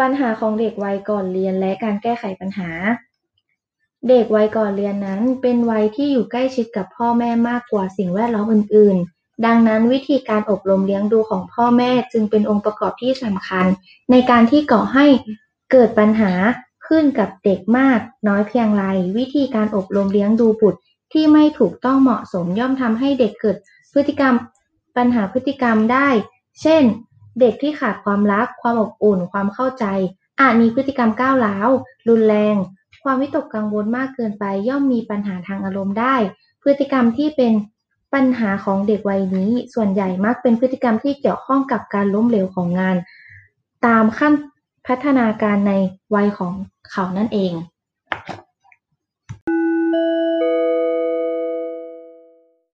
ปัญหาของเด็กวัยก่อนเรียนและการแก้ไขปัญหา เด็กวัยก่อนเรียนนั้น เป็นวัยที่อยู่ใกล้ชิดกับพ่อแม่มากกว่าสิ่งแวดล้อมอื่น ๆ ดังนั้นวิธีการอบรมเลี้ยงดูของพ่อแม่จึงเป็นองค์ประกอบที่สำคัญ ในการที่ก่อให้เกิดปัญหาขึ้นกับเด็กมากน้อยเพียงไร วิธีการอบรมเลี้ยงดูบุตรที่ไม่ถูกต้องเหมาะสมย่อมทำให้เด็กเกิดพฤติกรรม ปัญหาพฤติกรรมได้ เช่น เด็กที่ขาดความรัก ความอบอุ่น ความเข้าใจ อาจมีพฤติกรรมก้าวร้าว รุนแรง ความวิตกกังวลมากเกินไป ย่อมมีปัญหาทางอารมณ์ได้ พฤติกรรมที่เป็นปัญหาของเด็กวัยนี้ ส่วนใหญ่มักเป็นพฤติกรรมที่เกี่ยวข้องกับการล้มเหลวของงาน ตามขั้นพัฒนาการในวัยของเขานั่นเอง